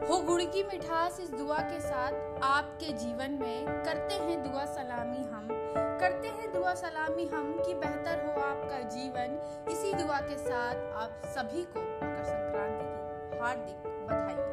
हो गुड़ की मिठास इस दुआ के साथ आपके जीवन में करते हैं दुआ सलामी हम। करते हैं दुआ सलामी हम कि बेहतर हो आपका जीवन। इसी दुआ के साथ आप सभी को मकर संक्रांति की हार्दिक बधाई।